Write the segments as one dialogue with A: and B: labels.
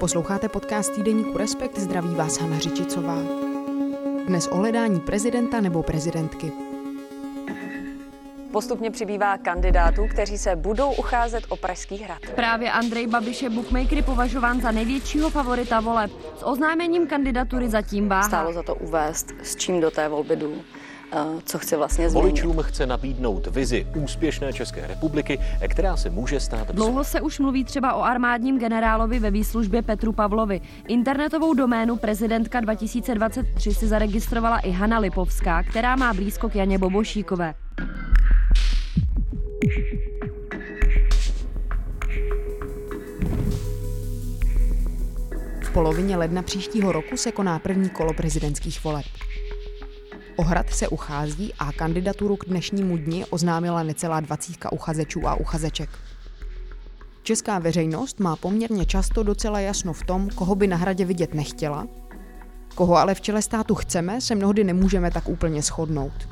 A: Posloucháte podcast týdeníku Respekt, zdraví vás Hana Řičicová. Dnes o hledání prezidenta nebo prezidentky.
B: Postupně přibývá kandidátů, kteří se budou ucházet o Pražský hrad.
C: Právě Andrej Babiš je bookmakery považován za největšího favorita voleb. S oznámením kandidatury zatím váhá.
B: Stálo za to uvést, s čím do té volby jdu Eh, co chce vlastně změnit.
D: Voličům chce nabídnout vizi úspěšné České republiky, která se může stát.
C: Dlouho se už mluví třeba o armádním generálovi ve výslužbě Petru Pavlovi. Internetovou doménu prezidentka 2023 si zaregistrovala i Hanna Lipovská, která má blízko k Janě Bobošíkové.
A: Polovině ledna příštího roku se koná první kolo prezidentských voleb. Ohrad se uchází a kandidaturu k dnešnímu dni oznámila necelá dvacítka uchazečů a uchazeček. Česká veřejnost má poměrně často docela jasno v tom, koho by na hradě vidět nechtěla, koho ale v čele státu chceme, se mnohdy nemůžeme tak úplně shodnout.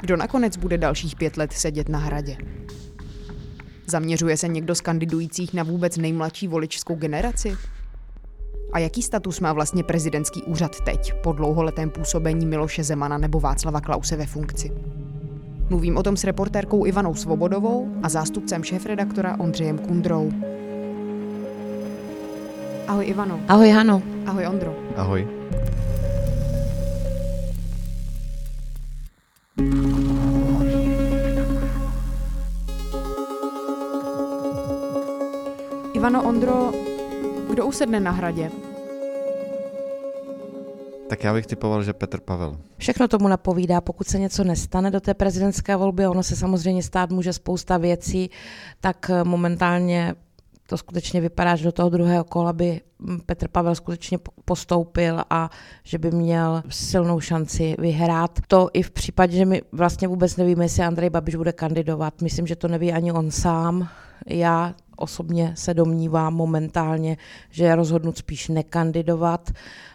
A: Kdo nakonec bude dalších pět let sedět na hradě? Zaměřuje se někdo z kandidujících na vůbec nejmladší voličskou generaci? A jaký status má vlastně prezidentský úřad teď, po dlouholetém působení Miloše Zemana nebo Václava Klause ve funkci? Mluvím o tom s reportérkou Ivanou Svobodovou a zástupcem šéfredaktora Ondřejem Kundrou. Ahoj Ivano.
E: Ahoj Hano.
A: Ahoj Ondro.
F: Ahoj.
A: Ivano Ondro, kdo usedne na hradě?
F: Tak já bych typoval, že Petr Pavel.
E: Všechno tomu napovídá, pokud se něco nestane do té prezidentské volby, ono se samozřejmě stát může spousta věcí, tak eh, momentálně to skutečně vypadá, že do toho druhého kola by hm, Petr Pavel skutečně postoupil a že by měl silnou šanci vyhrát. To i v případě, že my vlastně vůbec nevíme, jestli Andrej Babiš bude kandidovat. Myslím, že to neví ani on sám. Já osobně se domnívám momentálně, že je rozhodnut spíš nekandidovat,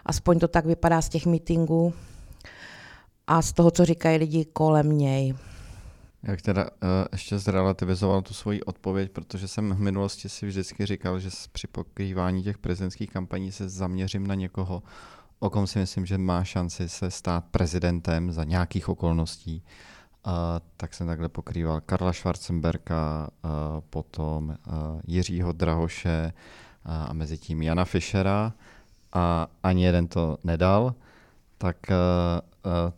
E: aspoň to tak vypadá z těch meetingů a z toho, co říkají lidi kolem něj.
F: Jak teda uh, ještě zrelativizoval tu svoji odpověď, protože jsem v minulosti si vždycky říkal, že při pokrývání těch prezidentských kampaní se zaměřím na někoho, o kom si myslím, že má šanci se stát prezidentem za nějakých okolností. A tak jsem takhle pokrýval Karla Schwarzenberka, potom Jiřího Drahoše a, mezi tím Jana Fischera. A ani jeden to nedal, tak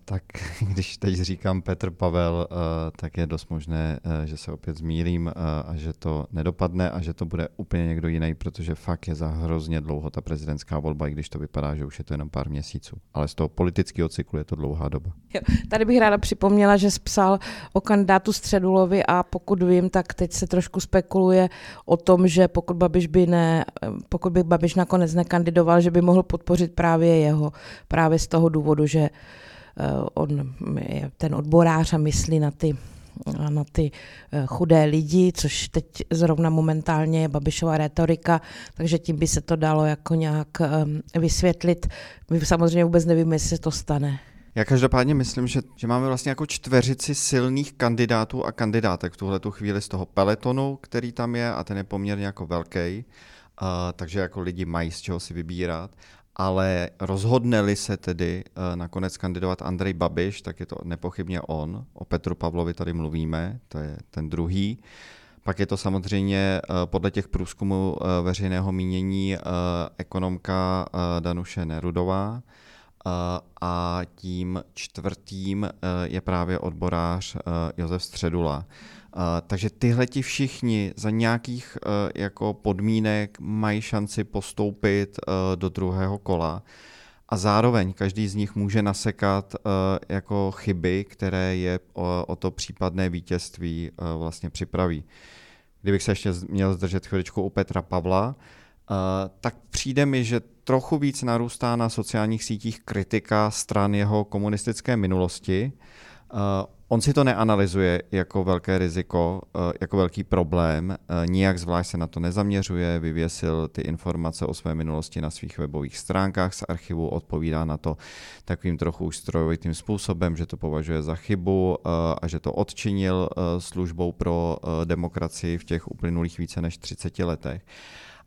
F: tak když teď říkám Petr Pavel, eh, tak je dost možné, eh, že se opět zmílím a že to nedopadne a že to bude úplně někdo jiný, protože fakt je za hrozně dlouho ta prezidentská volba, i když to vypadá, že už je to jenom pár měsíců. Ale z toho politického cyklu je to dlouhá doba.
E: Jo, tady bych ráda připomněla, že psal o kandidátu Středulovi a pokud vím, tak teď se trošku spekuluje o tom, že pokud Babiš by ne, pokud by Babiš nakonec nekandidoval, že by mohl podpořit právě jeho, právě z toho důvodu, že Eh, on je ten odborář a myslí na ty na ty eh, chudé lidi, což teď zrovna momentálně je Babišova retorika, takže tím by se to dalo jako nějak eh, vysvětlit. My samozřejmě vůbec nevíme, jestli se to stane.
F: Já každopádně myslím, že, že máme vlastně jako čtveřici silných kandidátů a kandidátek v tuhle chvíli z toho peletonu, který tam je a ten je poměrně jako velký, uh, takže jako lidi mají z čeho si vybírat ale rozhodne-li se tedy uh, nakonec kandidovat Andrej Babiš, tak je to nepochybně on. O Petru Pavlovi tady mluvíme, to je ten druhý. Pak je to samozřejmě uh, podle těch průzkumů uh, veřejného mínění ekonomka Danuše Nerudová a tím čtvrtým je právě odborář Josef Středula. Takže tyhle ti všichni za nějakých uh, jako podmínek mají šanci postoupit uh, do druhého kola a zároveň každý z nich může nasekat uh, jako chyby, které je o, to případné vítězství vlastně připraví. Kdybych se ještě měl zdržet chviličku u Petra Pavla, tak přijde mi, že trochu víc narůstá na sociálních sítích kritika stran jeho komunistické minulosti, on si to neanalyzuje jako velké riziko, uh, jako velký problém, uh, nijak zvlášť se na to nezaměřuje, vyvěsil ty informace o své minulosti na svých webových stránkách z archivu, odpovídá na to takovým trochu už strojovitým způsobem, že to považuje za chybu uh, a že to odčinil službou pro demokracii v těch uplynulých více než 30 letech.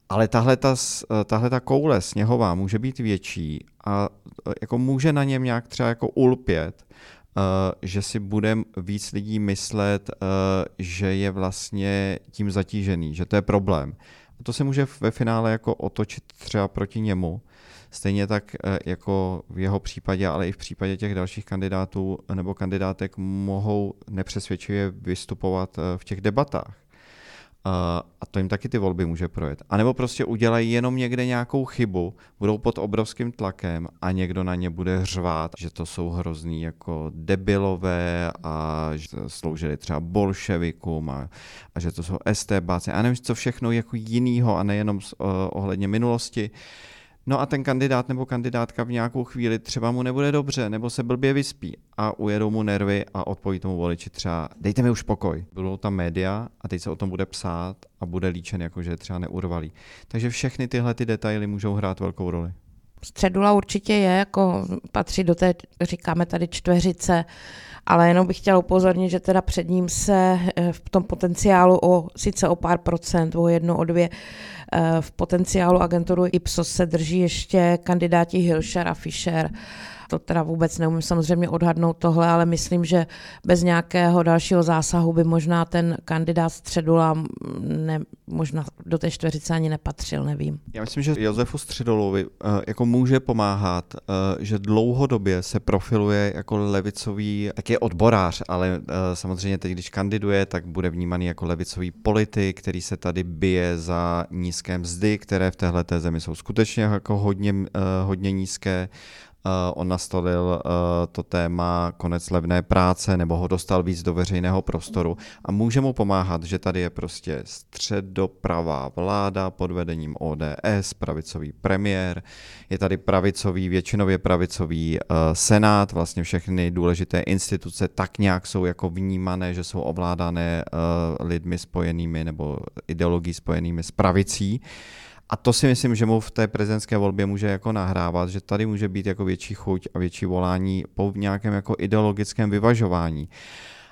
F: Ale tahle ta, tahle ta koule sněhová může být větší a jako může na něm nějak třeba jako ulpět, že si bude víc lidí myslet, že je vlastně tím zatížený, že to je problém. A to se může ve finále jako otočit třeba proti němu. Stejně tak jako v jeho případě, ale i v případě těch dalších kandidátů nebo kandidátek mohou nepřesvědčivě vystupovat v těch debatách a to jim taky ty volby může projet. A nebo prostě udělají jenom někde nějakou chybu, budou pod obrovským tlakem a někdo na ně bude řvát, že to jsou hrozný jako debilové a že sloužili třeba bolševikům a, a že to jsou estébáci a nevím, co všechno jako jinýho a nejenom uh, ohledně minulosti. Uh, No a ten kandidát nebo kandidátka v nějakou chvíli třeba mu nebude dobře, nebo se blbě vyspí a ujedou mu nervy a odpoví tomu voliči třeba dejte mi už pokoj. Budou tam média a teď se o tom bude psát a bude líčen jako, že třeba neurvalý. Takže všechny tyhle ty detaily můžou hrát velkou roli.
E: Středula určitě je, jako patří do té, říkáme tady čtveřice, ale jenom bych chtěla upozornit, že teda před ním se eh, v tom potenciálu o sice o pár procent, o jedno, o dvě, eh, v potenciálu agenturu Ipsos se drží ještě kandidáti Hilšer a Fischer to teda vůbec neumím samozřejmě odhadnout tohle, ale myslím, že bez nějakého dalšího zásahu by možná ten kandidát Středula ne, možná do té čtveřice ani nepatřil, nevím.
F: Já myslím, že Josefu Středolovi uh, jako může pomáhat, uh, že dlouhodobě se profiluje jako levicový, tak je odborář, ale uh, samozřejmě teď, když kandiduje, tak bude vnímaný jako levicový politik, který se tady bije za nízké mzdy, které v téhle zemi jsou skutečně jako hodně, hodně nízké on nastolil uh, to téma konec levné práce nebo ho dostal víc do veřejného prostoru. A může mu pomáhat, že tady je prostě středopravá vláda pod vedením ODS, pravicový premiér, je tady pravicový, většinově pravicový uh, senát, vlastně všechny důležité instituce tak nějak jsou jako vnímané, že jsou ovládané lidmi spojenými nebo ideologií spojenými s pravicí. A to si myslím, že mu v té prezidentské volbě může jako nahrávat, že tady může být jako větší chuť a větší volání po nějakém jako ideologickém vyvažování.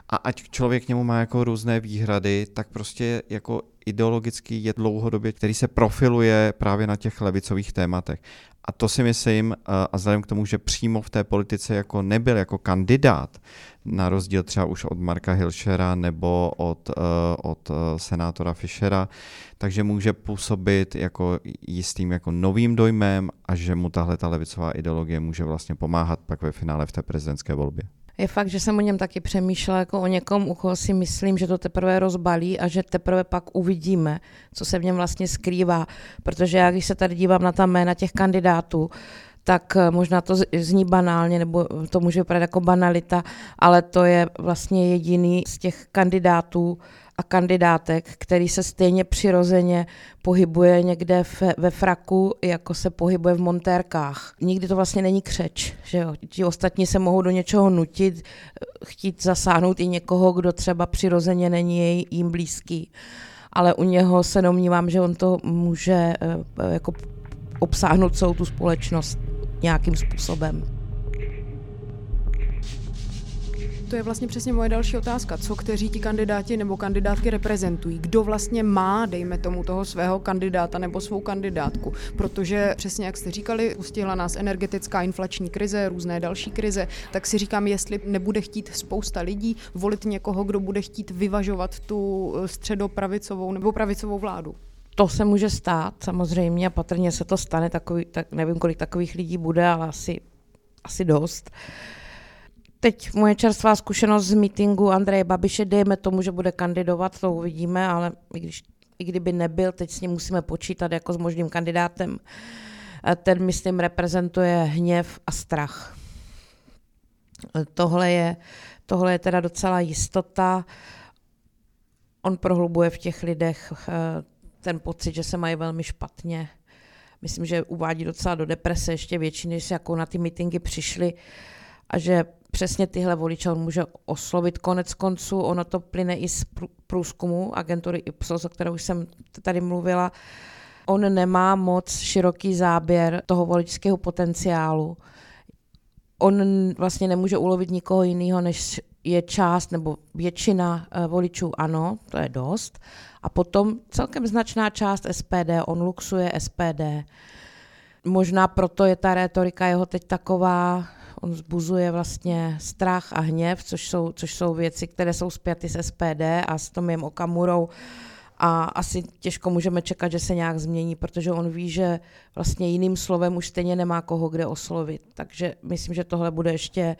F: A ať člověk k němu má jako různé výhrady, tak prostě jako ideologicky je dlouhodobě, který se profiluje právě na těch levicových tématech. A to si myslím, eh, a vzhledem k tomu, že přímo v té politice jako nebyl jako kandidát, na rozdíl třeba už od Marka Hilšera nebo od, eh, od eh, senátora Fischera, takže může působit jako jistým jako novým dojmem a že mu tahle ta levicová ideologie může vlastně pomáhat pak ve finále v té prezidentské volbě.
E: Je fakt, že jsem o něm taky přemýšlela jako o někom, u koho si myslím, že to teprve rozbalí a že teprve pak uvidíme, co se v něm vlastně skrývá. Protože já, když se tady dívám na ta jména těch kandidátů, tak eh, možná to zní banálně, nebo to může vypadat jako banalita, ale to je vlastně jediný z těch kandidátů a kandidátek, který se stejně přirozeně pohybuje někde ve fraku, jako se pohybuje v montérkách. Nikdy to vlastně není křeč, že jo. Ti ostatní se mohou do něčeho nutit, chtít zasáhnout i někoho, kdo třeba přirozeně není jim blízký. Ale u něho se domnívám, že on to může eh, jako obsáhnout celou tu společnost nějakým způsobem.
A: To je vlastně přesně moje další otázka. Co kteří ti kandidáti nebo kandidátky reprezentují? Kdo vlastně má, dejme tomu, toho svého kandidáta nebo svou kandidátku? Protože přesně jak jste říkali, pustila nás energetická inflační krize, různé další krize, tak si říkám, jestli nebude chtít spousta lidí volit někoho, kdo bude chtít vyvažovat tu středopravicovou nebo pravicovou vládu.
E: To se může stát samozřejmě a patrně se to stane, takový, tak nevím, kolik takových lidí bude, ale asi, asi dost. Teď moje čerstvá zkušenost z mítingu Andreje Babiše, dejme tomu, že bude kandidovat, to uvidíme, ale i, když, i kdyby nebyl, teď s ním musíme počítat jako s možným kandidátem. Ten, myslím, reprezentuje hněv a strach. Tohle je, tohle je teda docela jistota. On prohlubuje v těch lidech ten pocit, že se mají velmi špatně. Myslím, že uvádí docela do deprese ještě větší, než jako na ty mítingy přišli a že přesně tyhle voliče on může oslovit. Konec konců ono to plyne i z průzkumu agentury Ipsos, o kterou jsem tady mluvila. On nemá moc široký záběr toho voličského potenciálu. On vlastně nemůže ulovit nikoho jiného, než je část nebo většina eh, voličů ano, to je dost. A potom celkem značná část SPD, on luxuje SPD. Možná proto je ta rétorika jeho teď taková, on zbuzuje vlastně strach a hněv, což jsou, což jsou věci, které jsou zpěty s SPD a s Tomiem Okamurou a asi těžko můžeme čekat, že se nějak změní, protože on ví, že vlastně jiným slovem už stejně nemá koho kde oslovit. Takže myslím, že tohle bude ještě,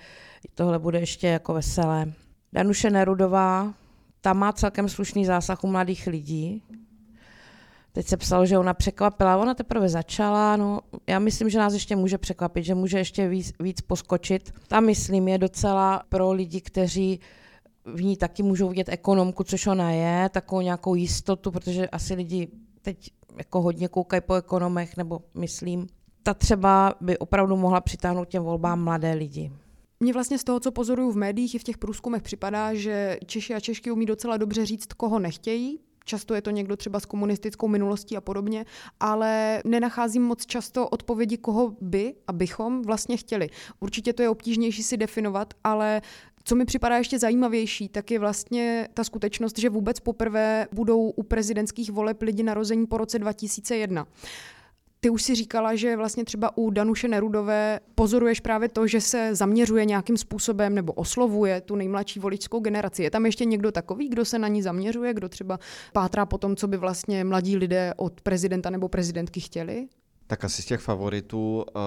E: tohle bude ještě jako veselé. Danuše Nerudová, ta má celkem slušný zásah u mladých lidí. Teď se psalo, že ona překvapila, ona teprve začala, no já myslím, že nás ještě může překvapit, že může ještě víc, víc poskočit. Ta myslím je docela pro lidi, kteří v ní taky můžou vidět ekonomku, což ona je, takovou nějakou jistotu, protože asi lidi teď jako hodně koukají po ekonomech, nebo myslím, ta třeba by opravdu mohla přitáhnout těm volbám mladé lidi.
A: Mně vlastně z toho, co pozoruju v médiích i v těch průzkumech, připadá, že Češi a Češky umí docela dobře říct, koho nechtějí, Často je to někdo třeba s komunistickou minulostí a podobně, ale nenacházím moc často odpovědi, koho by a bychom vlastně chtěli. Určitě to je obtížnější si definovat, ale co mi připadá ještě zajímavější, tak je vlastně ta skutečnost, že vůbec poprvé budou u prezidentských voleb lidi narození po roce 2001. Ty už si říkala, že vlastně třeba u Danuše Nerudové pozoruješ právě to, že se zaměřuje nějakým způsobem nebo oslovuje tu nejmladší voličskou generaci. Je tam ještě někdo takový, kdo se na ní zaměřuje, kdo třeba pátrá po tom, co by vlastně mladí lidé od prezidenta nebo prezidentky chtěli?
F: Tak asi z těch favoritů, uh,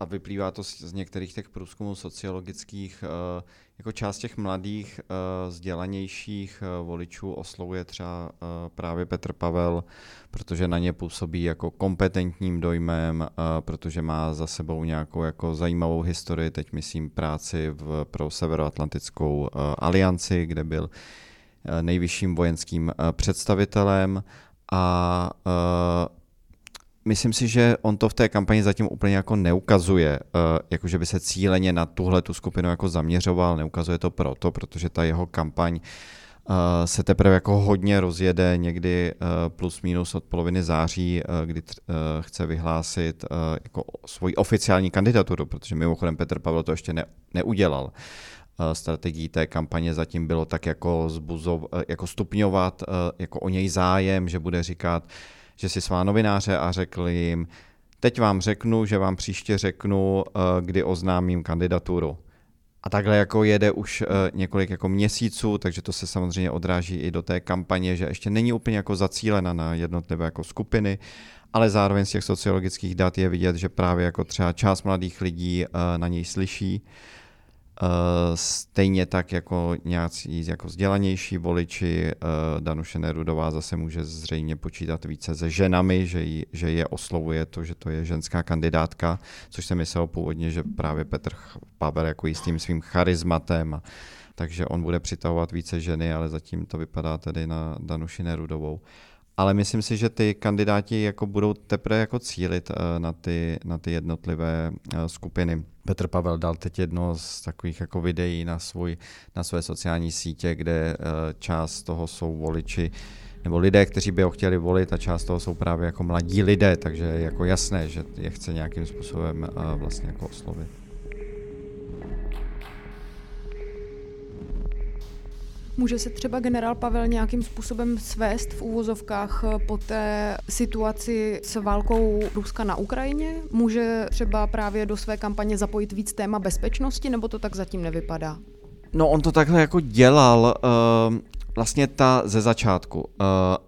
F: a vyplývá to z, některých těch průzkumů sociologických, uh, jako část těch mladých, uh, vzdělanějších voličů oslovuje třeba právě Petr Pavel, protože na ně působí jako kompetentním dojmem, protože má za sebou nějakou jako zajímavou historii, teď myslím práci v, pro Severoatlantickou alianci, kde byl nejvyšším vojenským představitelem. A myslím si, že on to v té kampani zatím úplně jako neukazuje, uh, jako že by se cíleně na tuhle tu skupinu jako zaměřoval, neukazuje to proto, protože ta jeho kampaň uh, se teprve jako hodně rozjede někdy uh, plus minus od poloviny září, kdy chce vyhlásit jako svoji oficiální kandidaturu, protože mimochodem Petr Pavel to ještě ne, neudělal. Strategií té kampaně zatím bylo tak jako, zbuzov, jako stupňovat jako o něj zájem, že bude říkat, že si svá novináře a řekl jim, teď vám řeknu, že vám příště řeknu, eh, kdy oznámím kandidaturu. A takhle jako jede už eh, několik jako měsíců, takže to se samozřejmě odráží i do té kampaně, že ještě není úplně jako zacílena na jednotlivé jako skupiny, ale zároveň z těch sociologických dat je vidět, že právě jako třeba část mladých lidí eh, na něj slyší stejně tak jako nějací jako vzdělanější voliči, uh, Danuše Nerudová zase může zřejmě počítat více se ženami, že, jí, že je oslovuje to, že to je ženská kandidátka, což jsem myslel původně, že právě Petr Pavel jako jistým svým charizmatem, takže on bude přitahovat více ženy, ale zatím to vypadá tedy na Danuši Nerudovou ale myslím si, že ty kandidáti jako budou teprve jako cílit eh, na ty, na ty jednotlivé eh, skupiny. Petr Pavel dal teď jedno z takových jako videí na, svůj, na své sociální sítě, kde eh, část toho jsou voliči nebo lidé, kteří by ho chtěli volit a část toho jsou právě jako mladí lidé, takže je jako jasné, že je chce nějakým způsobem vlastně jako oslovit.
A: Může se třeba generál Pavel nějakým způsobem svést v úvozovkách eh, po té situaci s válkou Ruska na Ukrajině? Může třeba právě do své kampaně zapojit víc téma bezpečnosti, nebo to tak zatím nevypadá?
F: No on to takhle jako dělal uh, vlastně ta ze začátku uh,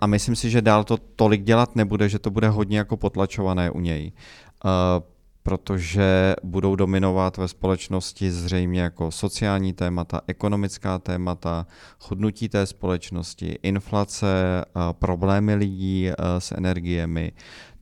F: a myslím si, že dál to tolik dělat nebude, že to bude hodně jako potlačované u něj. Uh, protože budou dominovat ve společnosti zřejmě jako sociální témata, ekonomická témata, chudnutí té společnosti, inflace, problémy lidí s energiemi,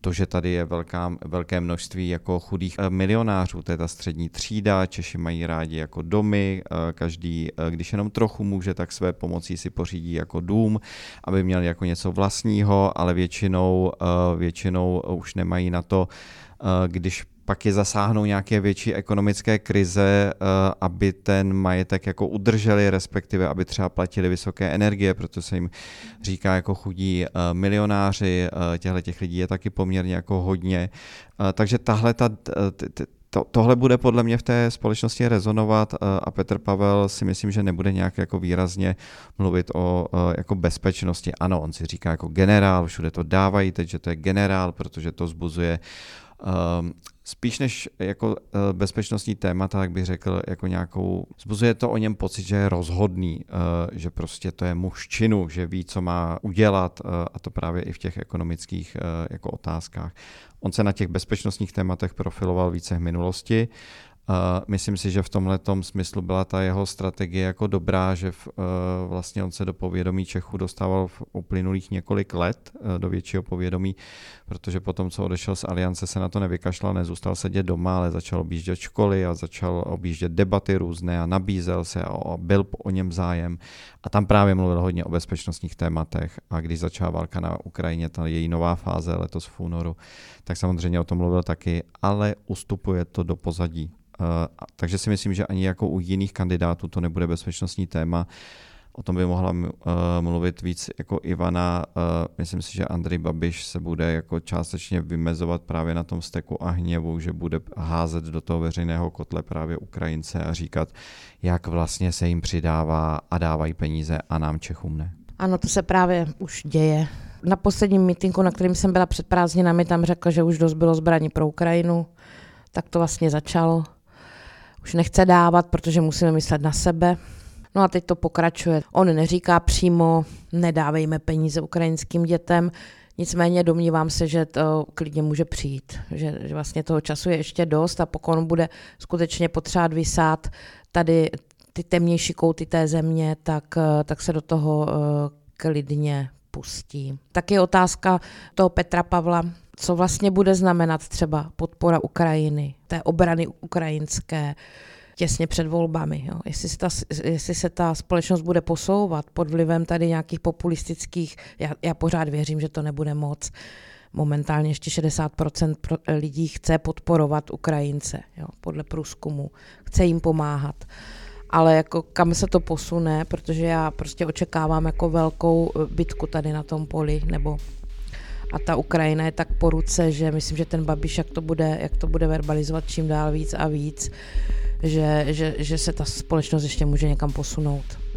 F: to, že tady je velká, velké množství jako chudých milionářů, to je ta střední třída, Češi mají rádi jako domy, každý, když jenom trochu může, tak své pomocí si pořídí jako dům, aby měl jako něco vlastního, ale většinou, většinou už nemají na to, když pak je zasáhnou nějaké větší ekonomické krize, eh, aby ten majetek jako udrželi, respektive aby třeba platili vysoké energie, protože se jim říká jako chudí eh, milionáři, těchto těch lidí je taky poměrně jako hodně. Takže tahle ta, to, tohle bude podle mě v té společnosti rezonovat a Petr Pavel si myslím, že nebude nějak jako výrazně mluvit o jako bezpečnosti. Ano, on si říká jako generál, všude to dávají teď, že to je generál, protože to zbuzuje Um, spíš než jako uh, bezpečnostní témata, tak bych řekl, jako nějakou, zbuzuje to o něm pocit, že je rozhodný, uh, že prostě to je muž činu, že ví, co má udělat uh, a to právě i v těch ekonomických jako otázkách. On se na těch bezpečnostních tématech profiloval více v minulosti myslím si, že v tomhle smyslu byla ta jeho strategie jako dobrá, že v, vlastně on se do povědomí Čechu dostával v uplynulých několik let do většího povědomí, protože potom, co odešel z Aliance, se na to nevykašlal, nezůstal sedět doma, ale začal objíždět školy a začal objíždět debaty různé a nabízel se a byl o něm zájem. A tam právě mluvil hodně o bezpečnostních tématech a když začala válka na Ukrajině, ta její nová fáze letos v únoru, tak samozřejmě o tom mluvil taky, ale ustupuje to do pozadí Eh, takže si myslím, že ani jako u jiných kandidátů to nebude bezpečnostní téma. O tom by mohla uh, mluvit víc jako Ivana. Uh, myslím si, že Andrej Babiš se bude jako částečně vymezovat právě na tom steku a hněvu, že bude házet do toho veřejného kotle právě Ukrajince a říkat, jak vlastně se jim přidává a dávají peníze a nám Čechům ne.
E: Ano, to se právě už děje. Na posledním mítinku, na kterým jsem byla před prázdninami, tam řekl, že už dost bylo zbraní pro Ukrajinu. Tak to vlastně začalo už nechce dávat, protože musíme myslet na sebe. No a teď to pokračuje. On neříká přímo, nedávejme peníze ukrajinským dětem, nicméně domnívám se, že to klidně může přijít, že, že vlastně toho času je ještě dost a pokud on bude skutečně potřebovat vysát tady ty temnější kouty té země, tak, tak se do toho uh, klidně pustí. Tak je otázka toho Petra Pavla, co vlastně bude znamenat třeba podpora Ukrajiny, té obrany ukrajinské, těsně před volbami. Jo. Jestli, se ta, jestli se ta společnost bude posouvat pod vlivem tady nějakých populistických, já, já pořád věřím, že to nebude moc, momentálně ještě 60% lidí chce podporovat Ukrajince, jo, podle průzkumu, chce jim pomáhat. Ale jako kam se to posune, protože já prostě očekávám jako velkou bitku tady na tom poli, nebo a ta Ukrajina je tak po ruce, že myslím, že ten Babiš, jak to bude, jak to bude verbalizovat čím dál víc a víc, že, že, že se ta společnost ještě může někam posunout.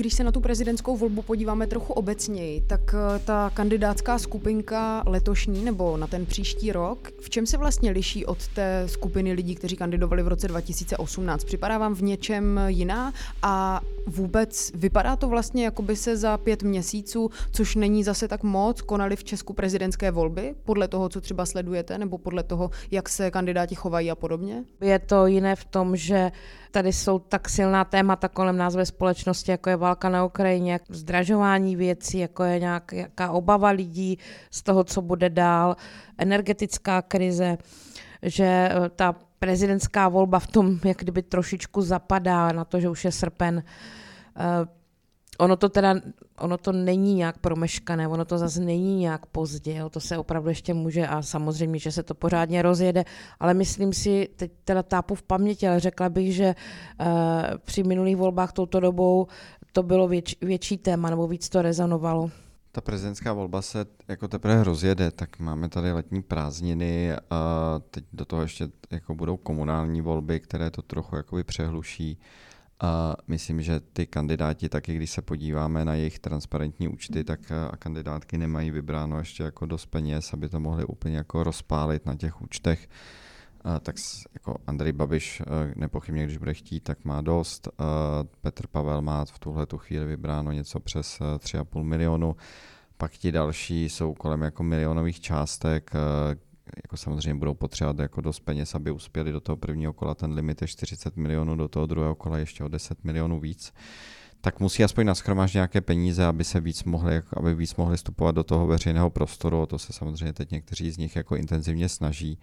A: Když se na tu prezidentskou volbu podíváme trochu obecněji, tak eh, ta kandidátská skupinka letošní nebo na ten příští rok, v čem se vlastně liší od té skupiny lidí, kteří kandidovali v roce 2018? Připadá vám v něčem jiná a vůbec vypadá to vlastně, jako by se za pět měsíců, což není zase tak moc, konali v Česku prezidentské volby, podle toho, co třeba sledujete, nebo podle toho, jak se kandidáti chovají a podobně?
E: Je to jiné v tom, že tady jsou tak silná témata kolem nás ve společnosti, jako je válka na Ukrajině, zdražování věcí, jako je nějaká obava lidí z toho, co bude dál, energetická krize, že eh, ta prezidentská volba v tom, jak kdyby trošičku zapadá na to, že už je srpen. Uh, ono to teda, ono to není nějak promeškané, ono to zase není nějak pozdě, jo, to se opravdu ještě může a samozřejmě, že se to pořádně rozjede, ale myslím si, teď teda tápu v paměti, ale řekla bych, že uh, při minulých volbách touto dobou to bylo věč, větší téma, nebo víc to rezonovalo.
F: Ta prezidentská volba se jako teprve rozjede, tak máme tady letní prázdniny a teď do toho ještě jako budou komunální volby, které to trochu jakoby přehluší. A myslím, že ty kandidáti, taky když se podíváme na jejich transparentní účty, tak a kandidátky nemají vybráno ještě jako dost peněz, aby to mohli úplně jako rozpálit na těch účtech tak jako Andrej Babiš eh, nepochybně, když bude chtít, tak má dost. Eh, Petr Pavel má v tuhle tu chvíli vybráno něco přes 3,5 eh, milionu. Pak ti další jsou kolem jako milionových částek, jako samozřejmě budou potřebovat jako dost peněz, aby uspěli do toho prvního kola, ten limit je 40 milionů, do toho druhého kola ještě o 10 milionů víc tak musí aspoň naschromáždit nějaké peníze, aby se víc mohli, aby víc mohli vstupovat do toho veřejného prostoru. O to se samozřejmě teď někteří z nich jako intenzivně snaží.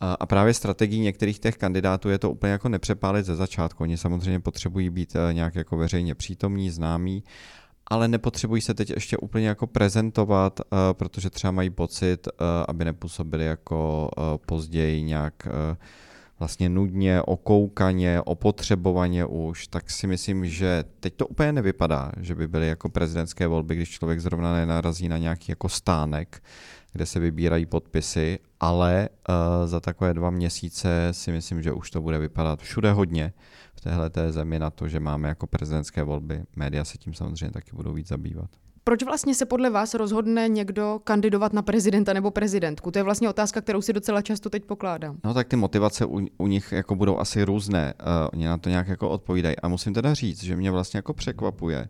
F: A právě strategií některých těch kandidátů je to úplně jako nepřepálit ze začátku. Oni samozřejmě potřebují být eh, nějak jako veřejně přítomní, známí, ale nepotřebují se teď ještě úplně jako prezentovat, uh, protože třeba mají pocit, uh, aby nepůsobili jako později nějak vlastně nudně, okoukaně, opotřebovaně už, tak si myslím, že teď to úplně nevypadá, že by byly jako prezidentské volby, když člověk zrovna nenarazí na nějaký jako stánek, kde se vybírají podpisy, ale uh, za takové dva měsíce si myslím, že už to bude vypadat všude hodně v téhle té zemi na to, že máme jako prezidentské volby. Média se tím samozřejmě taky budou víc zabývat.
A: Proč vlastně se podle vás rozhodne někdo kandidovat na prezidenta nebo prezidentku? To je vlastně otázka, kterou si docela často teď pokládám.
F: No tak ty motivace u, u nich jako budou asi různé. Uh, oni na to nějak jako odpovídají. A musím teda říct, že mě vlastně jako překvapuje,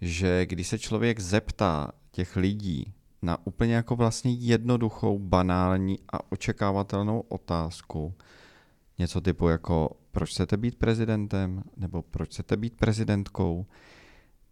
F: že když se člověk zeptá těch lidí na úplně jako vlastně jednoduchou, banální a očekávatelnou otázku, něco typu jako proč chcete být prezidentem? Nebo proč chcete být prezidentkou,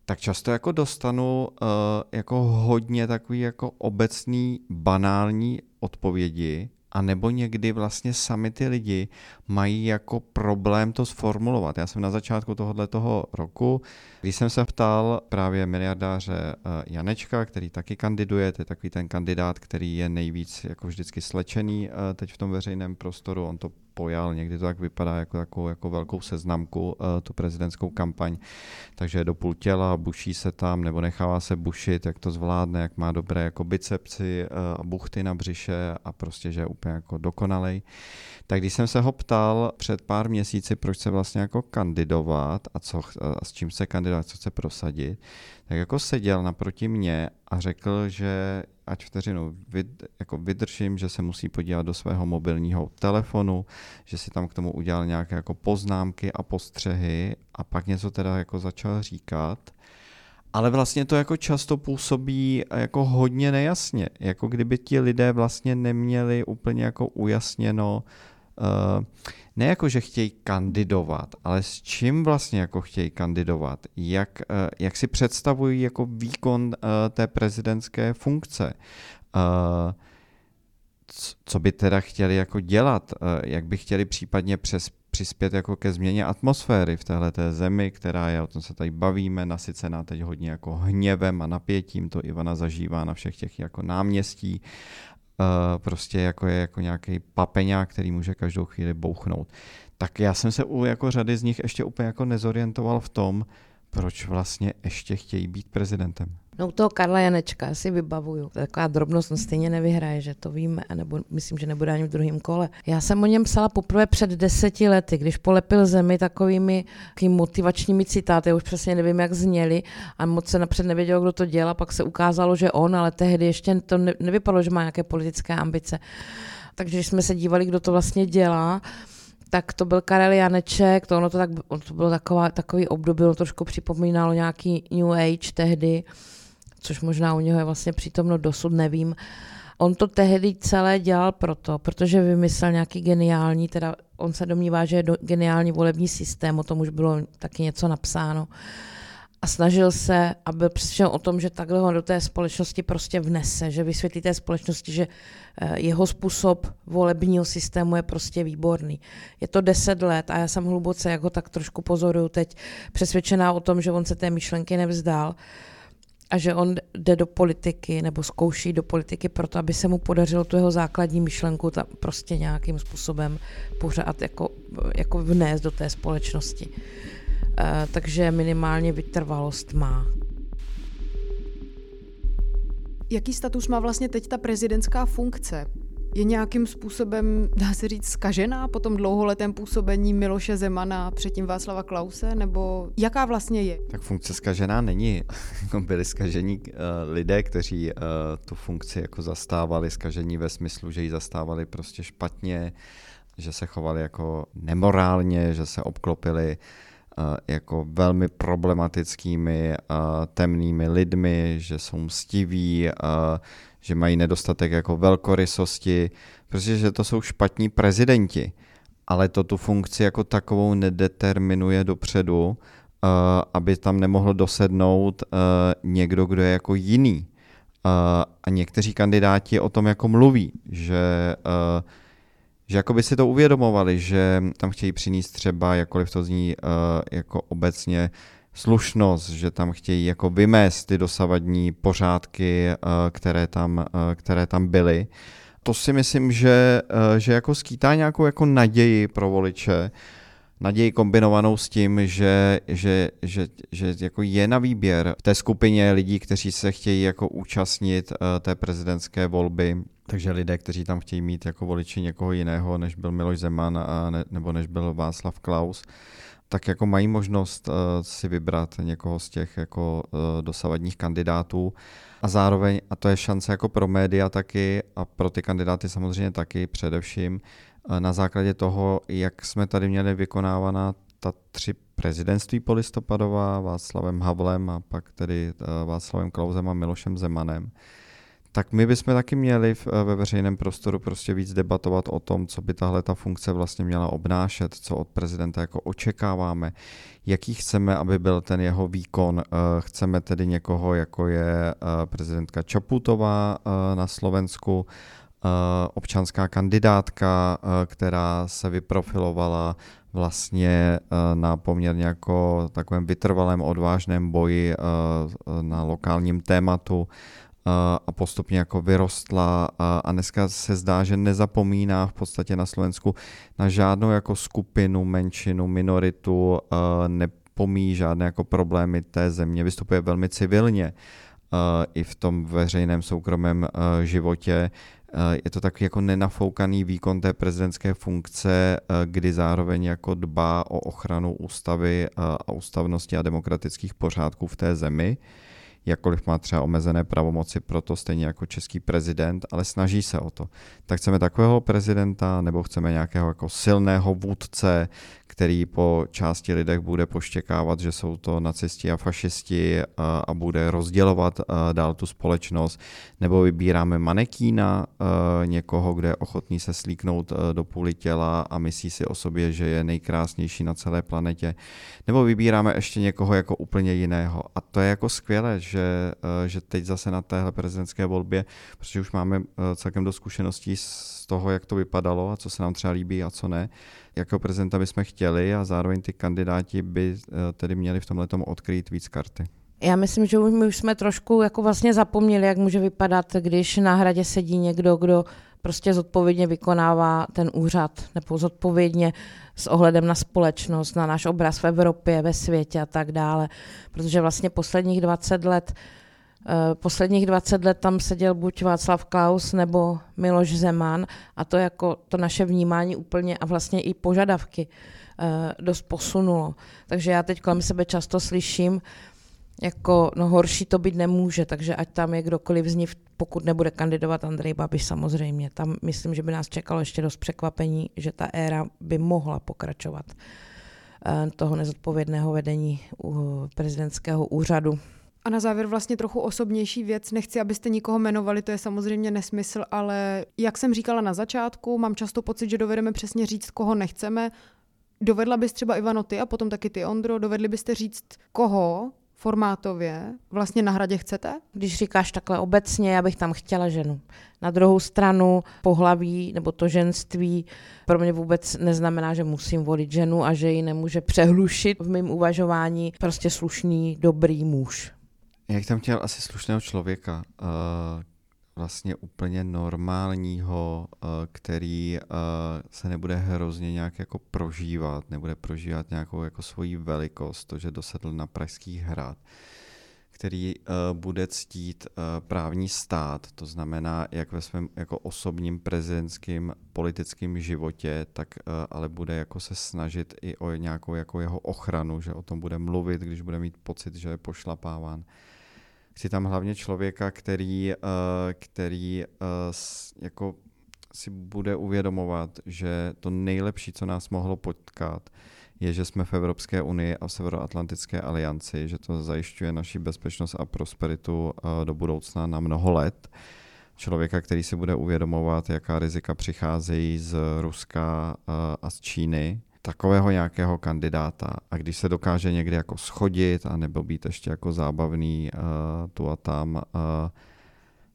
F: tak často jako dostanu uh, jako hodně takový jako obecný, banální odpovědi, a nebo někdy vlastně sami ty lidi mají jako problém to sformulovat. Já jsem na začátku tohohle toho roku, když jsem se ptal právě miliardáře eh, Janečka, který taky kandiduje, to je takový ten kandidát, který je nejvíc jako vždycky slečený eh, teď v tom veřejném prostoru, on to pojal, někdy to tak vypadá jako takovou jako velkou seznamku, uh, tu prezidentskou kampaň, takže je do půl těla, buší se tam, nebo nechává se bušit, jak to zvládne, jak má dobré jako bicepsy uh, a buchty na břiše a prostě, že je úplně jako dokonalej. Tak když jsem se ho ptal před pár měsíci, proč se vlastně jako kandidovat a, co, a s čím se kandidovat, co chce prosadit, tak jako seděl naproti mě a řekl, že ať vteřinu vyd, jako vydržím, že se musí podívat do svého mobilního telefonu, že si tam k tomu udělal nějaké jako poznámky a postřehy a pak něco teda jako začal říkat. Ale vlastně to jako často působí jako hodně nejasně, jako kdyby ti lidé vlastně neměli úplně jako ujasněno, ne jako, že chtějí kandidovat, ale s čím vlastně jako chtějí kandidovat, jak, uh, jak si představují jako výkon uh, té prezidentské funkce, co by teda chtěli jako dělat, jak by chtěli případně přes přispět jako ke změně atmosféry v téhle té zemi, která je, o tom se tady bavíme, nasycená teď hodně jako hněvem a napětím, to Ivana zažívá na všech těch jako náměstí uh, prostě jako je jako nějaký papeňák, který může každou chvíli bouchnout. Tak já jsem se u jako řady z nich ještě úplně jako nezorientoval v tom, proč vlastně ještě chtějí být prezidentem.
E: No u toho Karla Janečka si vybavuju. Taková drobnost on stejně nevyhraje, že to víme, nebo myslím, že nebude ani v druhém kole. Já jsem o něm psala poprvé před deseti lety, když polepil zemi takovými motivačními citáty, už přesně nevím, jak zněli a moc se napřed nevěděl, kdo to dělal, pak se ukázalo, že on, ale tehdy ještě to nevypadalo, že má nějaké politické ambice. Takže když jsme se dívali, kdo to vlastně dělá, tak to byl Karel Janeček, to ono to, tak, ono to bylo taková, takový období, ono trošku připomínalo nějaký New Age tehdy, což možná u něho je vlastně přítomno dosud, nevím. On to tehdy celé dělal proto, protože vymyslel nějaký geniální, teda on se domnívá, že je do, geniální volební systém, o tom už bylo taky něco napsáno. A snažil se, aby přišel o tom, že takhle ho do té společnosti prostě vnese, že vysvětlí té společnosti, že eh, jeho způsob volebního systému je prostě výborný. Je to deset let a já jsem hluboce, jako tak trošku pozoruju teď, přesvědčená o tom, že on se té myšlenky nevzdál a že on jde do politiky nebo zkouší do politiky proto, aby se mu podařilo tu jeho základní myšlenku tam prostě nějakým způsobem pořád jako, jako vnést do té společnosti. E, takže minimálně vytrvalost má.
A: Jaký status má vlastně teď ta prezidentská funkce? Je nějakým způsobem, dá se říct, skažená po tom dlouholetém působení Miloše Zemana, předtím Václava Klause, nebo jaká vlastně je?
F: Tak funkce skažená není. Jako byli skažení uh, lidé, kteří uh, tu funkci jako zastávali, skažení ve smyslu, že ji zastávali prostě špatně, že se chovali jako nemorálně, že se obklopili uh, jako velmi problematickými, temnými lidmi, že jsou mstiví, že mají nedostatek jako velkorysosti, prostě, že to jsou špatní prezidenti, ale to tu funkci jako takovou nedeterminuje dopředu, uh, aby tam nemohl dosednout uh, někdo, kdo je jako jiný. Uh, a někteří kandidáti o tom jako mluví, že, uh, že jako by si to uvědomovali, že tam chtějí přinést třeba, jakkoliv to zní uh, jako obecně, slušnost, že tam chtějí jako vymést ty dosavadní pořádky, které tam, které tam byly. To si myslím, že, že jako skýtá nějakou jako naději pro voliče, naději kombinovanou s tím, že, že, že, že jako je na výběr v té skupině lidí, kteří se chtějí jako účastnit té prezidentské volby, takže lidé, kteří tam chtějí mít jako voliči někoho jiného, než byl Miloš Zeman a ne, nebo než byl Václav Klaus, tak jako mají možnost uh, si vybrat někoho z těch jako uh, dosavadních kandidátů. A zároveň, a to je šance jako pro média taky a pro ty kandidáty samozřejmě taky především, na základě toho, jak jsme tady měli vykonávaná ta tři prezidentství polistopadová Václavem Havlem a pak tedy eh, Václavem Klausem a Milošem Zemanem, tak my bychom taky měli eh, ve veřejném prostoru prostě víc debatovat o tom, co by tahle ta funkce vlastně měla obnášet, co od prezidenta jako očekáváme, jaký chceme, aby byl ten jeho výkon. Eh, chceme tedy někoho, jako je prezidentka Čaputová na Slovensku, Eh, občanská kandidátka, eh, která se vyprofilovala vlastně eh, na poměrně jako takovém vytrvalém odvážném boji na lokálním tématu a postupně jako vyrostla a dneska se zdá, že nezapomíná v podstatě na Slovensku na žádnou jako skupinu, menšinu, minoritu, nepomíjí žádné jako problémy té země, vystupuje velmi civilně i v tom veřejném soukromém životě. Je to takový jako nenafoukaný výkon té prezidentské funkce, kdy zároveň jako dbá o ochranu ústavy a ústavnosti a demokratických pořádků v té zemi jakkoliv má třeba omezené pravomoci, proto stejně jako český prezident, ale snaží se o to. Tak chceme takového prezidenta, nebo chceme nějakého jako silného vůdce, který po části lidech bude poštěkávat, že jsou to nacisti a fašisti a, bude rozdělovat dál tu společnost, nebo vybíráme manekína, někoho, kde je ochotný se slíknout do půly těla a myslí si o sobě, že je nejkrásnější na celé planetě, nebo vybíráme ještě někoho jako úplně jiného. A to je jako skvělé, že, že teď zase na téhle prezidentské volbě, protože už máme celkem do zkušeností z toho, jak to vypadalo a co se nám třeba líbí a co ne, jakého prezidenta bychom chtěli a zároveň ty kandidáti by eh, tedy měli v tomhle odkrýt víc karty.
E: Já myslím, že my už jsme trošku jako vlastně zapomněli, jak může vypadat, když na hradě sedí někdo, kdo prostě zodpovědně vykonává ten úřad, nebo zodpovědně s ohledem na společnost, na náš obraz v Evropě, ve světě a tak dále. Protože vlastně posledních 20 let posledních 20 let tam seděl buď Václav Klaus nebo Miloš Zeman a to jako to naše vnímání úplně a vlastně i požadavky eh, dost posunulo. Takže já teď kolem sebe často slyším, jako no horší to být nemůže, takže ať tam je kdokoliv z nich, pokud nebude kandidovat Andrej Babiš samozřejmě. Tam myslím, že by nás čekalo ještě dost překvapení, že ta éra by mohla pokračovat eh, toho nezodpovědného vedení prezidentského úřadu.
A: A na závěr vlastně trochu osobnější věc, nechci, abyste nikoho jmenovali, to je samozřejmě nesmysl, ale jak jsem říkala na začátku, mám často pocit, že dovedeme přesně říct, koho nechceme. Dovedla bys třeba Ivano ty a potom taky ty Ondro, dovedli byste říct, koho formátově vlastně na hradě chcete?
E: Když říkáš takhle obecně, já bych tam chtěla ženu. Na druhou stranu pohlaví nebo to ženství pro mě vůbec neznamená, že musím volit ženu a že ji nemůže přehlušit v mém uvažování prostě slušný, dobrý muž.
F: Jak tam chtěl asi slušného člověka, uh, vlastně úplně normálního, uh, který uh, se nebude hrozně nějak jako prožívat, nebude prožívat nějakou jako svoji velikost, to, že dosedl na Pražský hrad, který bude ctít právní stát, to znamená jak ve svém jako osobním prezidentském politickém životě, tak ale bude jako se snažit i o nějakou jako jeho ochranu, že o tom bude mluvit, když bude mít pocit, že je pošlapáván chci tam hlavně člověka, který, uh, který uh, jako si bude uvědomovat, že to nejlepší, co nás mohlo potkat, je, že jsme v Evropské unii a v Severoatlantické alianci, že to zajišťuje naši bezpečnost a prosperitu uh, do budoucna na mnoho let. Člověka, který si bude uvědomovat, jaká rizika přicházejí z Ruska a z Číny, takového nějakého kandidáta a když se dokáže někdy jako schodit a nebo být ještě jako zábavný uh, tu a tam, uh,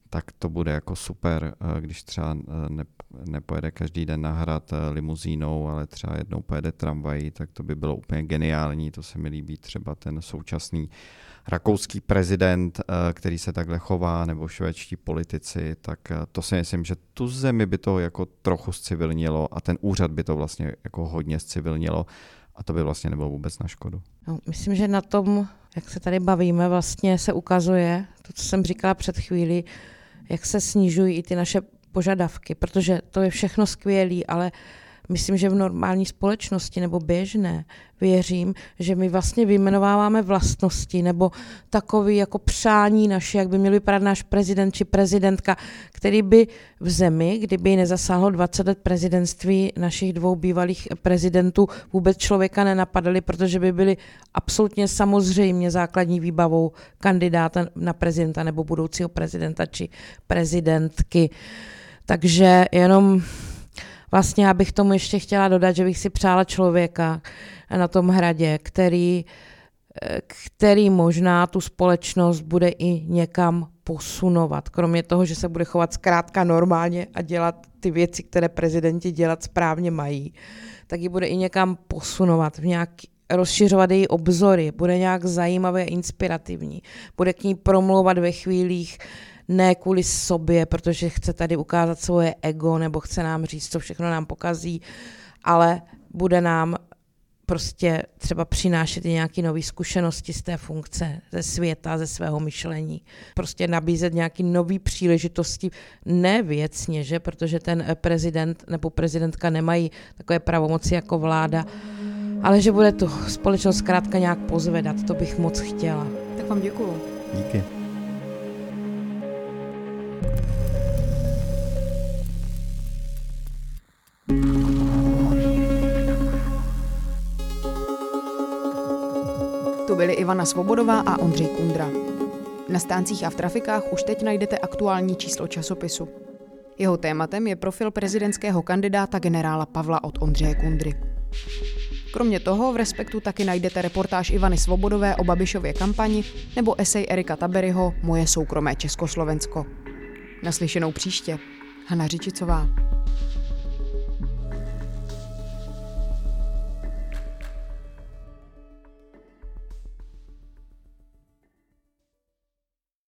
F: tak to bude jako super, eh, když třeba ne, nepojede každý den na hrad limuzínou, ale třeba jednou pojede tramvají, tak to by bylo úplně geniální. To se mi líbí třeba ten současný rakouský prezident, který se takhle chová, nebo švédští politici, tak to si myslím, že tu zemi by to jako trochu zcivilnilo a ten úřad by to vlastně jako hodně zcivilnilo a to by vlastně nebylo vůbec na škodu.
E: No, myslím, že na tom, jak se tady bavíme, vlastně se ukazuje, to, co jsem říkala před chvílí, jak se snižují i ty naše požadavky, protože to je všechno skvělé, ale myslím, že v normální společnosti nebo běžné věřím, že my vlastně vyjmenováváme vlastnosti nebo takový jako přání naše, jak by měl vypadat náš prezident či prezidentka, který by v zemi, kdyby nezasáhlo 20 let prezidentství našich dvou bývalých prezidentů, vůbec člověka nenapadali, protože by byli absolutně samozřejmě základní výbavou kandidáta na prezidenta nebo budoucího prezidenta či prezidentky. Takže jenom vlastně já bych tomu ještě chtěla dodat, že bych si přála člověka na tom hradě, který, který možná tu společnost bude i někam posunovat. Kromě toho, že se bude chovat zkrátka normálně a dělat ty věci, které prezidenti dělat správně mají, tak ji bude i někam posunovat, v nějak, rozšiřovat její obzory, bude nějak zajímavé a inspirativní, bude k ní promlouvat ve chvílích, ne kvůli sobě, protože chce tady ukázat svoje ego nebo chce nám říct, co všechno nám pokazí, ale bude nám prostě třeba přinášet i nějaké nové zkušenosti z té funkce, ze světa, ze svého myšlení. Prostě nabízet nějaké nové příležitosti, ne věcně, že? protože ten prezident nebo prezidentka nemají takové pravomoci jako vláda, ale že bude tu společnost zkrátka nějak pozvedat, to bych moc chtěla.
A: Tak vám děkuju.
F: Díky.
A: To byly Ivana Svobodová a Ondřej Kundra. Na stáncích a v trafikách už teď najdete aktuální číslo časopisu. Jeho tématem je profil prezidentského kandidáta generála Pavla od Ondřeje Kundry. Kromě toho v Respektu taky najdete reportáž Ivany Svobodové o Babišově kampani nebo esej Erika Taberyho Moje soukromé Československo. Naslyšenou příště. Hana Řičicová.